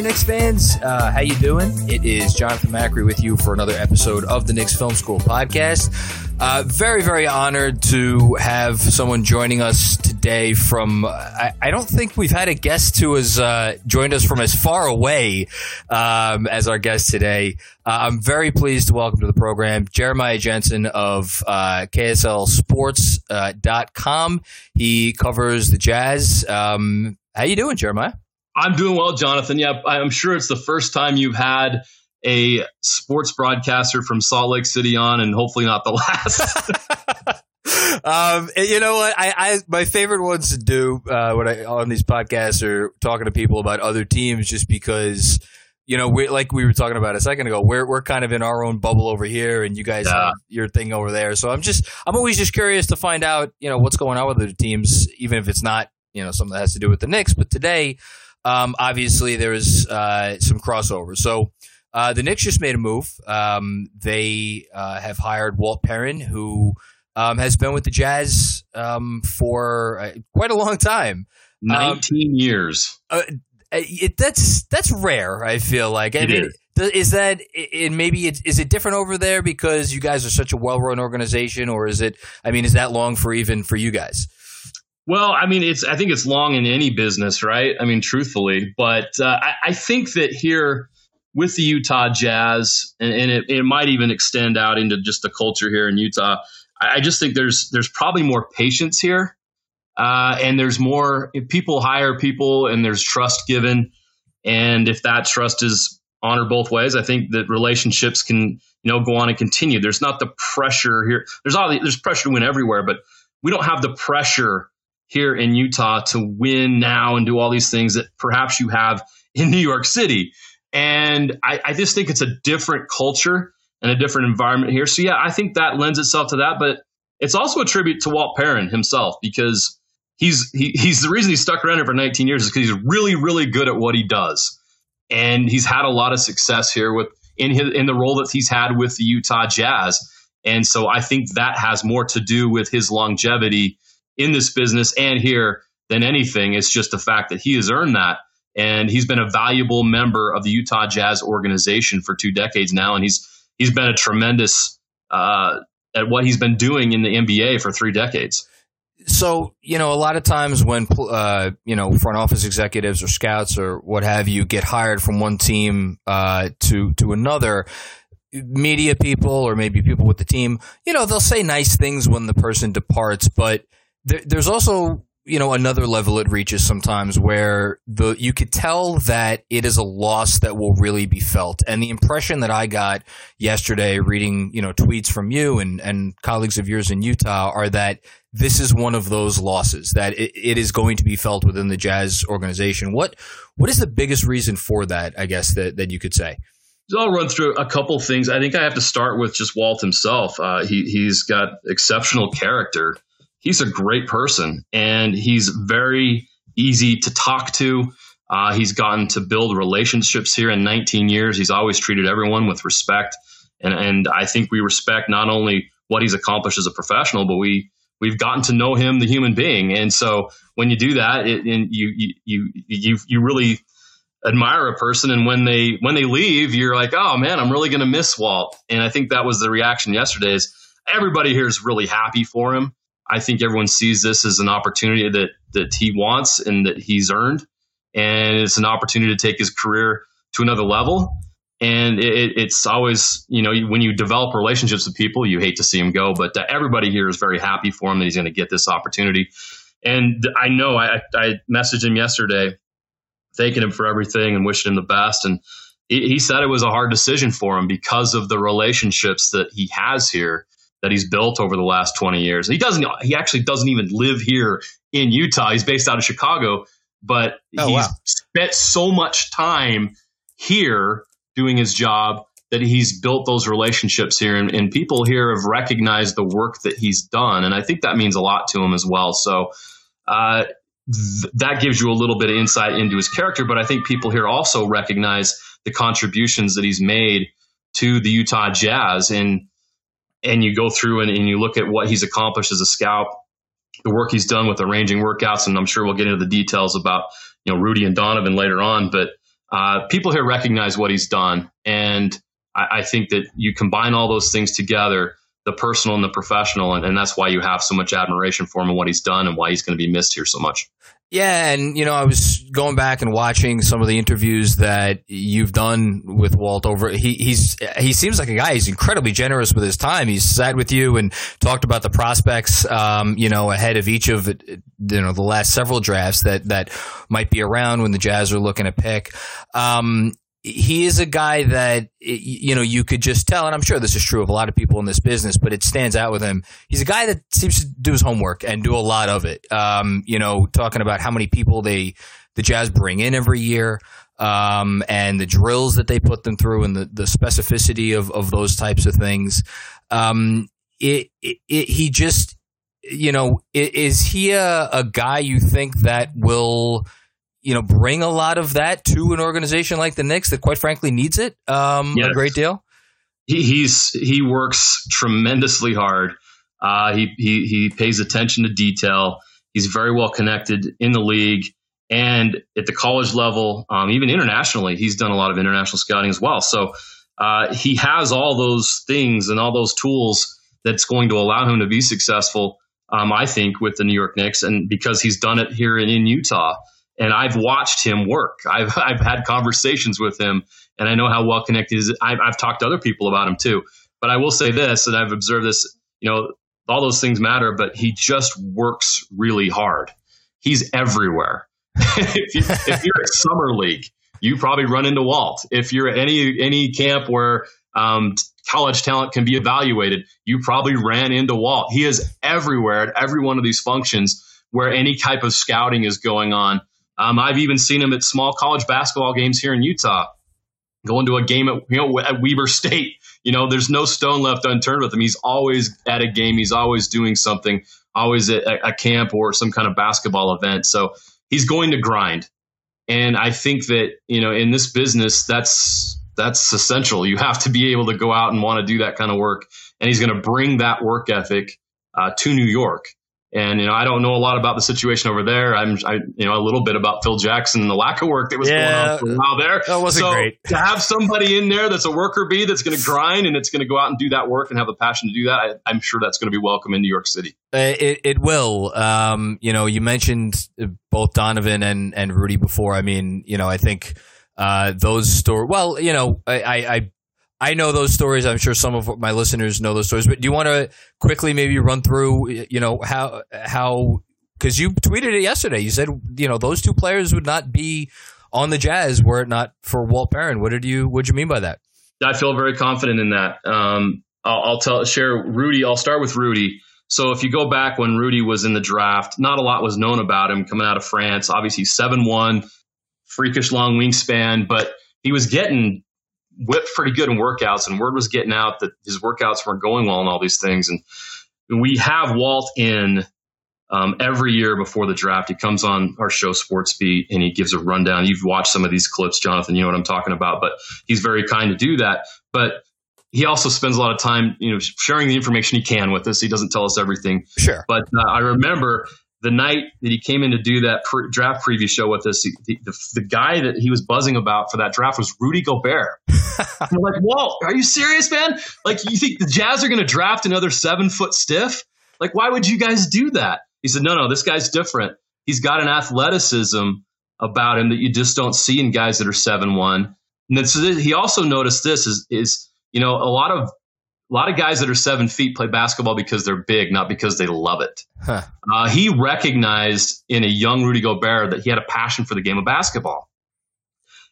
Knicks fans, uh, how you doing? It is Jonathan Macri with you for another episode of the Knicks Film School podcast. Uh, very, very honored to have someone joining us today from. I, I don't think we've had a guest who has uh, joined us from as far away um, as our guest today. Uh, I'm very pleased to welcome to the program Jeremiah Jensen of uh, KSLSports.com. Uh, he covers the Jazz. Um, how you doing, Jeremiah? I'm doing well, Jonathan. Yeah, I'm sure it's the first time you've had a sports broadcaster from Salt Lake City on, and hopefully not the last. um, you know what? I, I, my favorite ones to do uh, when I on these podcasts are talking to people about other teams, just because you know we like we were talking about a second ago. We're we're kind of in our own bubble over here, and you guys yeah. have your thing over there. So I'm just I'm always just curious to find out you know what's going on with the teams, even if it's not you know something that has to do with the Knicks. But today um, obviously there was uh, some crossover. So uh, the Knicks just made a move. Um, they uh, have hired Walt Perrin, who um, has been with the Jazz um, for uh, quite a long time. Um, Nineteen years. Uh, it, that's that's rare. I feel like. I mean, is that and maybe it, is it different over there because you guys are such a well-run organization, or is it? I mean, is that long for even for you guys? Well, I mean, it's I think it's long in any business, right? I mean, truthfully, but uh, I, I, think that here with the Utah Jazz, and, and it, it, might even extend out into just the culture here in Utah. I, I just think there's there's probably more patience here, uh, and there's more people hire people, and there's trust given, and if that trust is honored both ways, I think that relationships can you know go on and continue. There's not the pressure here. There's all there's pressure to win everywhere, but we don't have the pressure here in Utah to win now and do all these things that perhaps you have in New York City. And I, I, just think it's a different culture and a different environment here. So yeah, I think that lends itself to that. But it's also a tribute to Walt Perrin himself because he's he, he's the reason he's stuck around here for 19 years is because he's really really good at what he does, and he's had a lot of success here with in his in the role that he's had with the Utah Jazz. And so I think that has more to do with his longevity in this business and here than anything. It's just the fact that he has earned that. And he's been a valuable member of the Utah Jazz organization for two decades now. And he's, he's been a tremendous, uh, at what he's been doing in the NBA for three decades. So, you know, a lot of times when, uh, you know, front office executives or scouts or what have you get hired from one team, uh, to, to another, media people or maybe people with the team, you know, they'll say nice things when the person departs, but there, there's also you know another level it reaches sometimes where the you could tell that it is a loss that will really be felt and the impression that i got yesterday reading you know tweets from you and and colleagues of yours in utah are that this is one of those losses that it, it is going to be felt within the jazz organization what what is the biggest reason for that i guess that that you could say so I'll run through a couple things. I think I have to start with just Walt himself. Uh, he he's got exceptional character he's a great person and he's very easy to talk to. Uh, he's gotten to build relationships here in 19 years. He's always treated everyone with respect, and and I think we respect not only what he's accomplished as a professional, but we we've gotten to know him, the human being. And so when you do that, it, and you you you you really admire a person, and when they when they leave, you're like, oh man, I'm really going to miss Walt. And I think that was the reaction yesterday. Is everybody here is really happy for him. I think everyone sees this as an opportunity that that he wants and that he's earned, and it's an opportunity to take his career to another level. And it, it's always, you know, when you develop relationships with people, you hate to see him go, but everybody here is very happy for him that he's going to get this opportunity. And I know I, I messaged him yesterday, thanking him for everything and wishing him the best. And he said it was a hard decision for him because of the relationships that he has here that he's built over the last 20 years. He doesn't, he actually doesn't even live here in Utah. He's based out of Chicago, but Oh, he's wow. spent so much time here doing his job that he's built those relationships here and, and people here have recognized the work that he's done. And I think that means a lot to him as well. So, uh, th- that gives you a little bit of insight into his character, but I think people here also recognize the contributions that he's made to the Utah Jazz and and you go through and, and you look at what he's accomplished as a scout, the work he's done with arranging workouts, and I'm sure we'll get into the details about you know Rudy and Donovan later on, but uh, people here recognize what he's done, and I, I think that you combine all those things together, the personal and the professional, and, and that's why you have so much admiration for him and what he's done and why he's going to be missed here so much. Yeah, and you know, I was going back and watching some of the interviews that you've done with Walt over. He he's he seems like a guy. He's incredibly generous with his time. He's sat with you and talked about the prospects, um, you know, ahead of each of you know the last several drafts that that might be around when the Jazz are looking to pick. Um, he is a guy that you know you could just tell, and I'm sure this is true of a lot of people in this business, but it stands out with him. He's a guy that seems to do his homework and do a lot of it. Um, you know, talking about how many people they the Jazz bring in every year, um, and the drills that they put them through, and the the specificity of of those types of things. Um, it, it, it he just you know is he a, a guy you think that will you know, bring a lot of that to an organization like the Knicks that, quite frankly, needs it um, Yes. a great deal. he, he's he works tremendously hard. Uh, he, he he pays attention to detail. He's very well connected in the league and at the college level, um, even internationally. He's done a lot of international scouting as well. So uh, he has all those things and all those tools that's going to allow him to be successful. Um, I think with the New York Knicks, and because he's done it here in, in Utah, and I've watched him work. I've I've had conversations with him, and I know how well connected he is. I've, I've talked to other people about him too. But I will say this, and I've observed this. You know, all those things matter, but he just works really hard. He's everywhere. if, you, you're at summer league, you probably run into Walt. If you're at any any camp where um, college talent can be evaluated, you probably ran into Walt. He is everywhere at every one of these functions where any type of scouting is going on. Um, I've even seen him at small college basketball games here in Utah. Going to a game at you know at Weber State. You know, there's no stone left unturned with him. He's always at a game. He's always doing something. Always at a, camp or some kind of basketball event. So he's going to grind. And I think that you know in this business, that's that's essential. You have to be able to go out and want to do that kind of work. And he's going to bring that work ethic uh, to New York. And you know, I don't know a lot about the situation over there. I'm, I, you know, a little bit about Phil Jackson and the lack of work that was Yeah, going on for a while there. that wasn't so great. to have somebody in there that's a worker bee that's going to grind and it's going to go out and do that work and have the passion to do that, I, I'm sure that's going to be welcome in New York City. Uh, It, it will. Um, you know, you mentioned uh, both Donovan and, and Rudy before. I mean, you know, I think uh, those stories. Well, you know, I, I I I know those stories. I'm sure some of my listeners know those stories. But do you want to quickly maybe run through? You know how how because you tweeted it yesterday. You said you know those two players would not be on the Jazz were it not for Walt Perrin. What did you what did you mean by that? I feel very confident in that. Um, I'll, I'll tell share Rudy. I'll start with Rudy. So if you go back when Rudy was in the draft, not a lot was known about him coming out of France. Obviously, seven one, freakish long wingspan, but he was getting whipped pretty good in workouts, and word was getting out that his workouts weren't going well and all these things. And we have Walt in um, every year before the draft. He comes on our show Sports Beat and he gives a rundown. You've watched some of these clips, Jonathan. You know what I'm talking about. But he's very kind to do that. But he also spends a lot of time, you know, sharing the information he can with us. He doesn't tell us everything. Sure. But uh, I remember the night that he came in to do that pre- draft preview show with us, he, the, the, the guy that he was buzzing about for that draft was Rudy Gobert. I'm like, Walt, are you serious, man? Like, you think the Jazz are going to draft another seven foot stiff? Like, why would you guys do that? He said, no, no, this guy's different. He's got an athleticism about him that you just don't see in guys that are seven one. And then so th- he also noticed this is is you know a lot of a lot of guys that are seven feet play basketball because they're big, not because they love it. Huh. Uh, he recognized in a young Rudy Gobert that he had a passion for the game of basketball.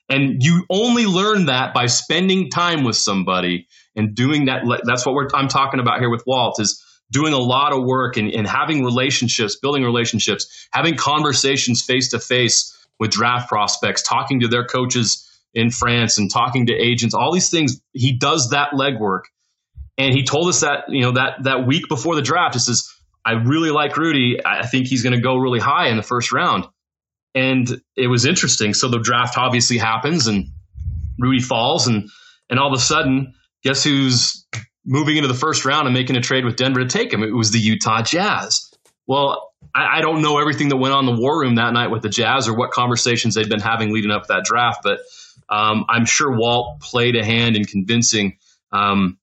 And you only learn that by spending time with somebody and doing that. That's what I'm talking about here with Walt is doing a lot of work and, and having relationships, building relationships, having conversations face to face with draft prospects, talking to their coaches in France and talking to agents, all these things. He does that legwork and he told us that, you know, that, that week before the draft, he says, I really like Rudy. I think he's going to go really high in the first round. And it was interesting. So the draft obviously happens and Rudy falls and, and all of a sudden, guess who's moving into the first round and making a trade with Denver to take him? It was the Utah Jazz. Well, I, I don't know everything that went on in the war room that night with the Jazz or what conversations they'd been having leading up to that draft, but um, I'm sure Walt played a hand in convincing um,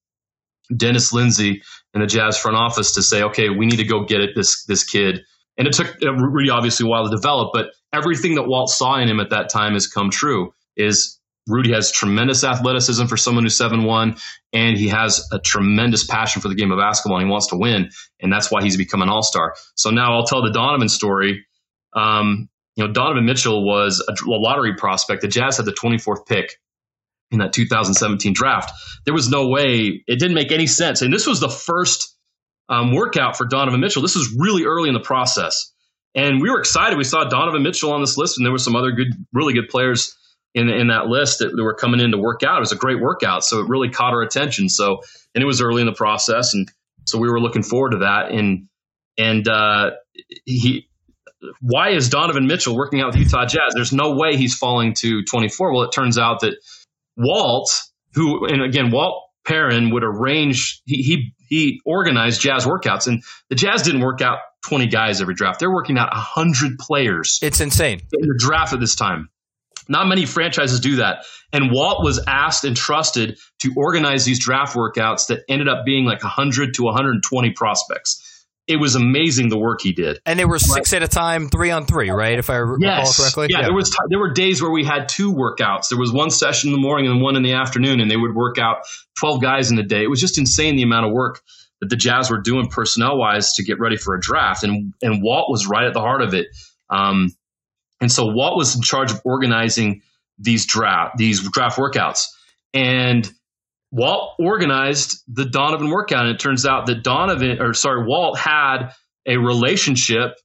Dennis Lindsey and the Jazz front office to say, okay, we need to go get it, this this kid. And it took really obviously a while to develop, but everything that Walt saw in him at that time has come true. Is Rudy has tremendous athleticism for someone who's seven one, and he has a tremendous passion for the game of basketball. and He wants to win, and that's why he's become an all star. So now I'll tell the Donovan story. Um, you know, Donovan Mitchell was a lottery prospect. The Jazz had the 24th pick in that 2017 draft. There was no way, it didn't make any sense. And this was the first um, workout for Donovan Mitchell. This was really early in the process. And we were excited. We saw Donovan Mitchell on this list, and there were some other good, really good players in, in that list that, that were coming in to work out. It was a great workout. So it really caught our attention. So, and it was early in the process. And so we were looking forward to that. And, and, uh, he, why is Donovan Mitchell working out with Utah Jazz? There's no way he's falling to 24. Well, it turns out that Walt, who, and again, Walt Perrin would arrange, he, he, he organized jazz workouts and the jazz didn't work out 20 guys every draft. They're working out 100 players. It's insane. In the draft at this time. Not many franchises do that. And Walt was asked and trusted to organize these draft workouts that ended up being like 100 to 120 prospects it was amazing the work he did. And they were six at a time, three on three, right? If I recall yes. correctly. Yeah, yeah, there was t- there were days where we had two workouts. There was one session in the morning and one in the afternoon, and they would work out twelve guys in a day. It was just insane the amount of work that the Jazz were doing personnel wise to get ready for a draft, and and Walt was right at the heart of it. Um, and so Walt was in charge of organizing these draft these draft workouts, and Walt organized the Donovan workout, and it turns out that Donovan, or sorry, Walt had a relationship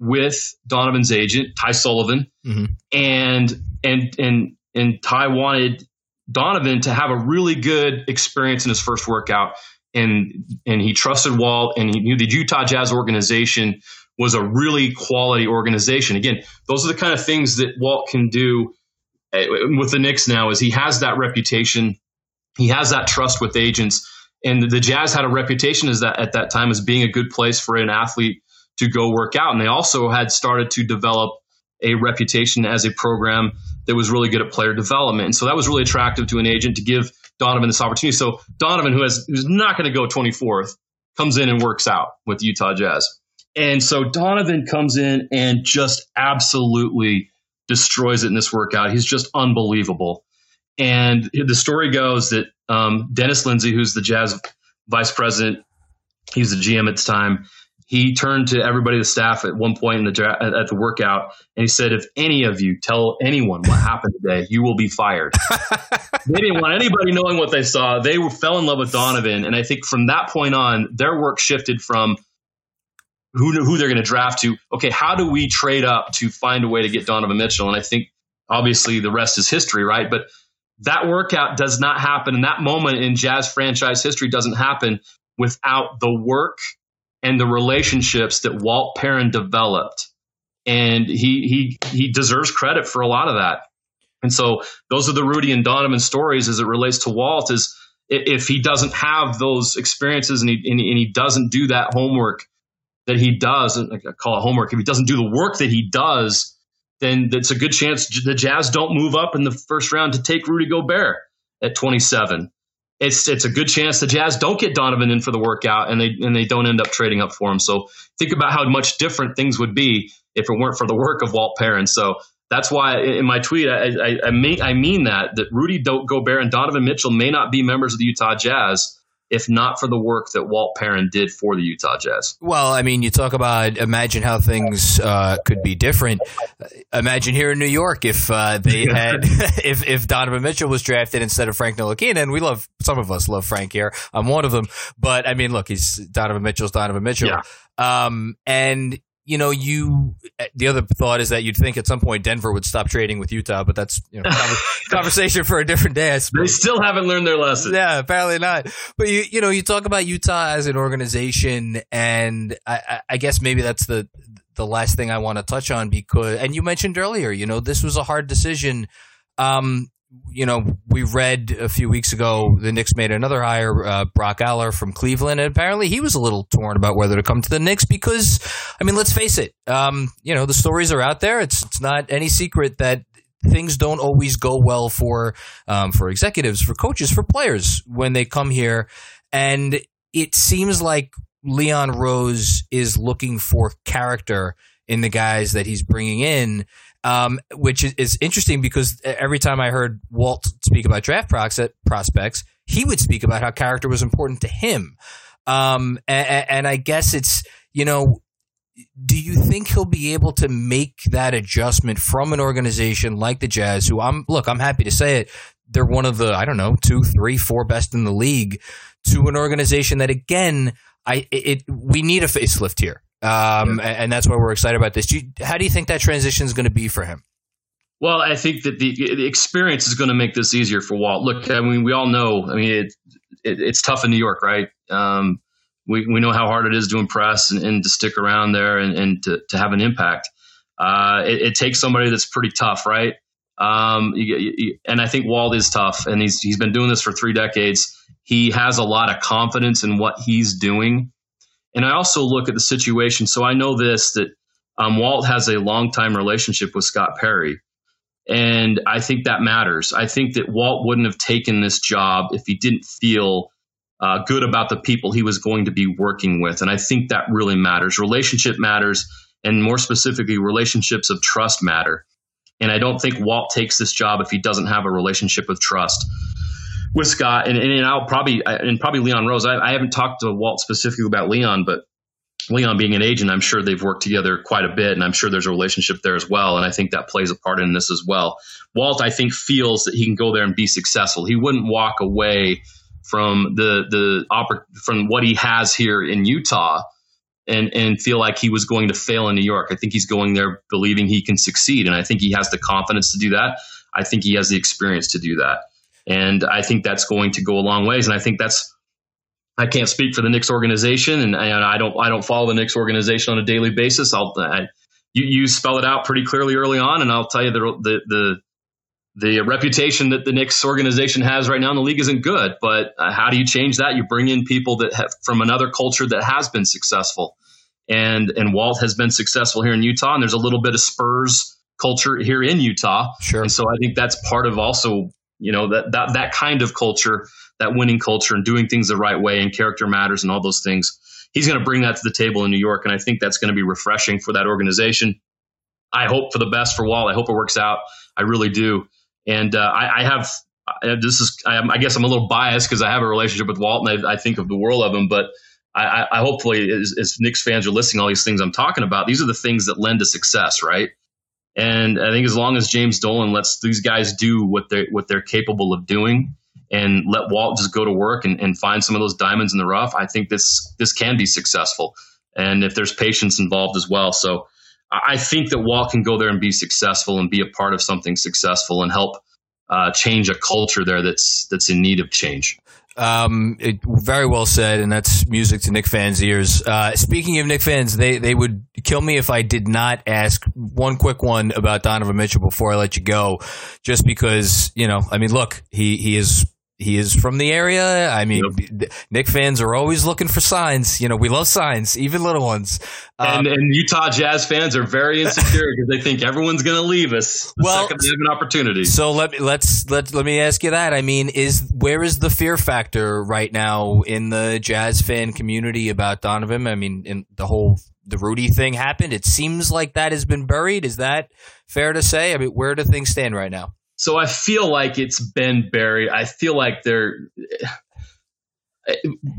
with Donovan's agent, Ty Sullivan, mm-hmm. and and and and Ty wanted Donovan to have a really good experience in his first workout, and and he trusted Walt, and he knew the Utah Jazz organization was a really quality organization. Again, those are the kind of things that Walt can do eh, with the Knicks now. Is he has that reputation he has that trust with agents. And the Jazz had a reputation as that at that time as being a good place for an athlete to go work out. And they also had started to develop a reputation as a program that was really good at player development. And so that was really attractive to an agent to give Donovan this opportunity. So Donovan, who has who's not going to go 24th, comes in and works out with Utah Jazz. And so Donovan comes in and just absolutely destroys it in this workout. He's just unbelievable. And the story goes that um, Dennis Lindsey, who's the Jazz vice president, he's the GM at the time. He turned to everybody, the staff, at one point in the at the workout, and he said, "If any of you tell anyone what happened today, you will be fired." they didn't want anybody knowing what they saw. They were, fell in love with Donovan, and I think from that point on, their work shifted from who who they're going to draft to okay, how do we trade up to find a way to get Donovan Mitchell? And I think obviously the rest is history, right? But that workout does not happen. And that moment in jazz franchise history doesn't happen without the work and the relationships that Walt Perrin developed. And he, he, he deserves credit for a lot of that. And so those are the Rudy and Donovan stories as it relates to Walt is if he doesn't have those experiences and he, and he, doesn't do that homework that he does, I call it homework, if he doesn't do the work that he does, then it's a good chance the Jazz don't move up in the first round to take Rudy Gobert at 27. It's it's a good chance the Jazz don't get Donovan in for the workout and they and they don't end up trading up for him. So think about how much different things would be if it weren't for the work of Walt Perrin. So that's why in my tweet I, I, I mean I mean that that Rudy Gobert and Donovan Mitchell may not be members of the Utah Jazz, if not for the work that Walt Perrin did for the Utah Jazz. Well, I mean, you talk about imagine how things uh, could be different. Imagine here in New York if uh, they had if if Donovan Mitchell was drafted instead of Frank Ntilikina, and we love some of us love Frank here. I'm one of them, but I mean, look, he's Donovan Mitchell's Donovan Mitchell. Yeah. Um, and you know, you. The other thought is that you'd think at some point Denver would stop trading with Utah, but that's you know conversation for a different day. I They still haven't learned their lesson. Yeah, apparently not. But you, you know, you talk about Utah as an organization, and I, I- I guess maybe that's the the last thing I want to touch on because, and you mentioned earlier, you know, this was a hard decision. Um, you know, we read a few weeks ago the Knicks made another hire, uh, Brock Aller from Cleveland, and apparently he was a little torn about whether to come to the Knicks because, I mean, let's face it, um, you know, the stories are out there. It's it's not any secret that things don't always go well for um, for executives, for coaches, for players when they come here, and it seems like Leon Rose is looking for character in the guys that he's bringing in um, which is, is interesting because every time I heard Walt speak about draft prospects, he would speak about how character was important to him. Um, and, and I guess it's, you know, do you think he'll be able to make that adjustment from an organization like the Jazz, who I'm, look, I'm happy to say it, they're one of the, I don't know, two, three, four best in the league, to an organization that, again, I, it, we need a facelift here. Um, and that's why we're excited about this. Do you, how do you think that transition is going to be for him? Well, I think that the, the experience is going to make this easier for Walt. Look, I mean, we all know. I mean, it, it, it's tough in New York, right? Um, we we know how hard it is to impress and, and to stick around there and, and to, to have an impact. Uh, it, it takes somebody that's pretty tough, right? Um, you, you, and I think Walt is tough, and he's he's been doing this for three decades. He has a lot of confidence in what he's doing, and I also look at the situation. So I know this that um, Walt has a long time relationship with Scott Perry. And I think that matters. I think that Walt wouldn't have taken this job if he didn't feel uh, good about the people he was going to be working with. And I think that really matters. Relationship matters, and more specifically, relationships of trust matter. And I don't think Walt takes this job if he doesn't have a relationship of trust with Scott. And, and I'll probably and probably Leon Rose. I, I haven't talked to Walt specifically about Leon, but Leon being an agent, I'm sure they've worked together quite a bit, and I'm sure there's a relationship there as well. And I think that plays a part in this as well. Walt, I think, feels that he can go there and be successful. He wouldn't walk away from the the from what he has here in Utah and and feel like he was going to fail in New York. I think he's going there believing he can succeed, and I think he has the confidence to do that. I think he has the experience to do that, and I think that's going to go a long ways. And I think that's I can't speak for the Knicks organization, and, and I don't I don't follow the Knicks organization on a daily basis. I'll I, you you spell it out pretty clearly early on, and I'll tell you the the the the reputation that the Knicks organization has right now in the league isn't good. But uh, how do you change that? You bring in people that have from another culture that has been successful, and and Walt has been successful here in Utah, and there's a little bit of Spurs culture here in Utah, Sure. and so I think that's part of also you know that that that kind of culture, that winning culture, and doing things the right way, and character matters, and all those things. He's going to bring that to the table in New York, and I think that's going to be refreshing for that organization. I hope for the best for Walt. I hope it works out. I really do. And uh, I, I have uh, this is I, I guess I'm a little biased because I have a relationship with Walt and I, think of the world of him. But I hopefully, as, as Knicks fans are listening, all these things I'm talking about, these are the things that lend to success, right? And I think as long as James Dolan lets these guys do what they what they're capable of doing, and let Walt just go to work and, and find some of those diamonds in the rough, I think this this can be successful. And if there's patience involved as well, so I think that Walt can go there and be successful and be a part of something successful and help uh, change a culture there that's that's in need of change. Um, it, very well said, and that's music to Knick fans' ears. Uh, speaking of Knick fans, they they would kill me if I did not ask one quick one about Donovan Mitchell before I let you go, just because you know, I mean, look, he he is. He is from the area. I mean, Knick fans are always looking for signs. You know, we love signs, even little ones. Um, and, and Utah Jazz fans are very insecure because they think everyone's going to leave us the Well, second they have an opportunity. So let me let's let let me ask you that. I mean, is where is the fear factor right now in the Jazz fan community about Donovan? I mean, in the whole the Rudy thing happened. It seems like that has been buried. Is that fair to say? I mean, where do things stand right now? So I feel like it's been buried. I feel like they're.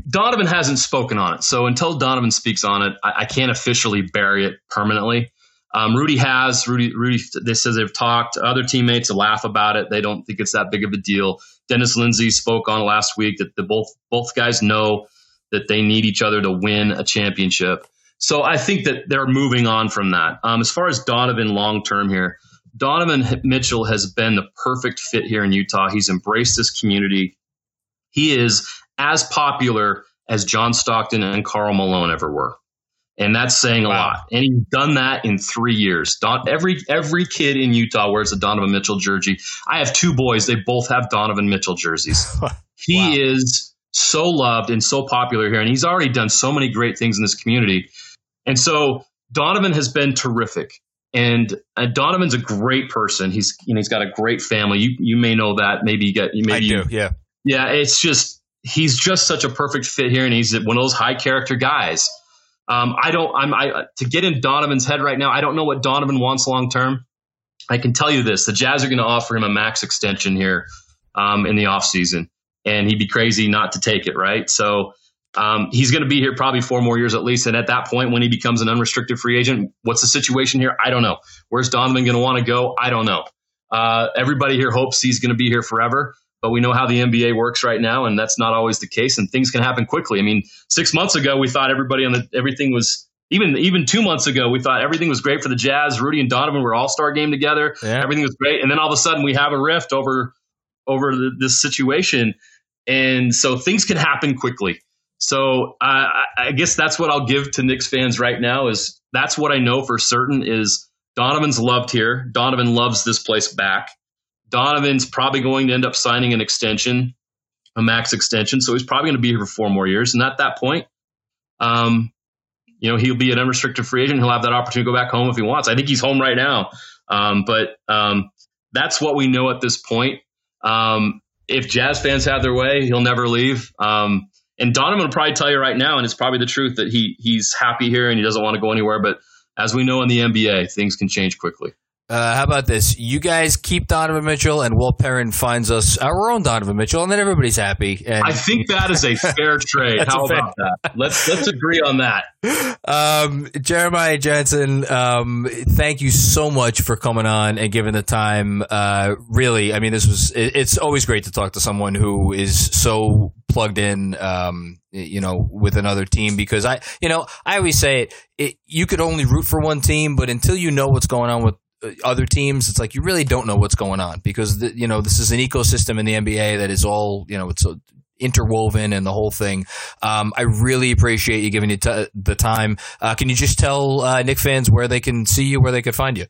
Donovan hasn't spoken on it. So until Donovan speaks on it, I, I can't officially bury it permanently. Um, Rudy has. Rudy, Rudy, they says they've talked. Other teammates laugh about it. They don't think it's that big of a deal. Dennis Lindsey spoke on last week that the both both guys know that they need each other to win a championship. So I think that they're moving on from that. Um, as far as Donovan long term here, Donovan Mitchell has been the perfect fit here in Utah. He's embraced this community. He is as popular as John Stockton and Karl Malone ever were. And that's saying a wow. lot. And he's done that in three years. Don, every every kid in Utah wears a Donovan Mitchell jersey. I have two boys. They both have Donovan Mitchell jerseys. he wow. is so loved and so popular here. And he's already done so many great things in this community. And so Donovan has been terrific. And uh, Donovan's a great person. He's you know he's got a great family. You you may know that. Maybe you get maybe I do. You, yeah. Yeah. It's just he's just such a perfect fit here, and he's one of those high character guys. Um, I don't. I'm I, to get in Donovan's head right now. I don't know what Donovan wants long term. I can tell you this: the Jazz are going to offer him a max extension here um, in the offseason, and he'd be crazy not to take it. Right. So um, he's going to be here probably four more years at least. And at that point, when he becomes an unrestricted free agent, what's the situation here? I don't know. Where's Donovan going to want to go? I don't know. Uh, everybody here hopes he's going to be here forever but we know how the NBA works right now, and that's not always the case. And things can happen quickly. I mean, six months ago, we thought everybody on the everything was even even two months ago, we thought everything was great for the Jazz. Rudy and Donovan were all star game together. Yeah. Everything was great, and then all of a sudden, we have a rift over over the, this situation, and so things can happen quickly. So I guess that's what I'll give to Knicks fans right now is that's what I know for certain is Donovan's loved here. Donovan loves this place back. Donovan's probably going to end up signing an extension, a max extension. So he's probably going to be here for four more years. And at that point, um, you know, he'll be an unrestricted free agent. He'll have that opportunity to go back home if he wants. I think he's home right now. Um, but um, that's what we know at this point. Um, if Jazz fans have their way, he'll never leave. And Donovan will probably tell you right now, and it's probably the truth that he he's happy here and he doesn't want to go anywhere. But as we know in the NBA, things can change quickly. Uh, how about this? You guys keep Donovan Mitchell, and Walt Perrin finds us our own Donovan Mitchell, and then everybody's happy. And I think that is a fair trade. how about fair. that? Let's let's agree on that. Um, Jeremiah Johnson, um, thank you so much for coming on and giving the time. Uh, really, I mean, this was. It, it's always great to talk to someone who is so plugged in. Um, you know, with another team because I, you know, I always say it, it, you could only root for one team, but until you know what's going on with other teams, it's like you really don't know what's going on because the, you know this is an ecosystem in the NBA that is all you know it's a, interwoven and the whole thing. Um, I really appreciate you giving you t- the time. Uh, can you just tell uh, Knick fans where they can see you, where they can find you?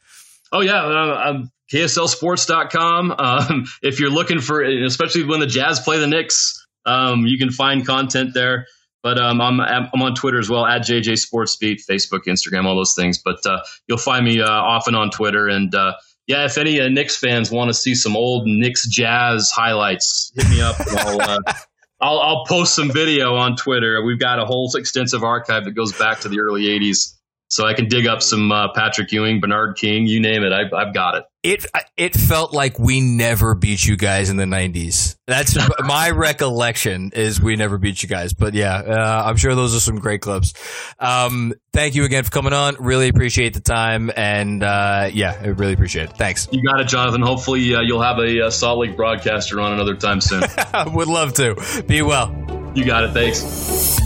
Oh yeah, uh, um, KSLSports.com. Um, if you're looking for, especially when the Jazz play the Knicks, um, you can find content there. But um, I'm I'm on Twitter as well at JJ Sports Beat, Facebook, Instagram, all those things. But uh, you'll find me uh, often on Twitter. And uh, yeah, if any uh, Knicks fans want to see some old Knicks Jazz highlights, hit me up. I'll, uh, I'll, I'll post some video on Twitter. We've got a whole extensive archive that goes back to the early '80s so I can dig up some uh, Patrick Ewing, Bernard King, you name it. I've, I've got it. It it felt like we never beat you guys in the '90s. That's my recollection is we never beat you guys. But yeah, uh, I'm sure those are some great clips. Um, thank you again for coming on. Really appreciate the time, and uh, yeah, I really appreciate it. Thanks. You got it, Jonathan. Hopefully, uh, you'll have a, a Salt Lake broadcaster on another time soon. Would love to. Be well. You got it. Thanks.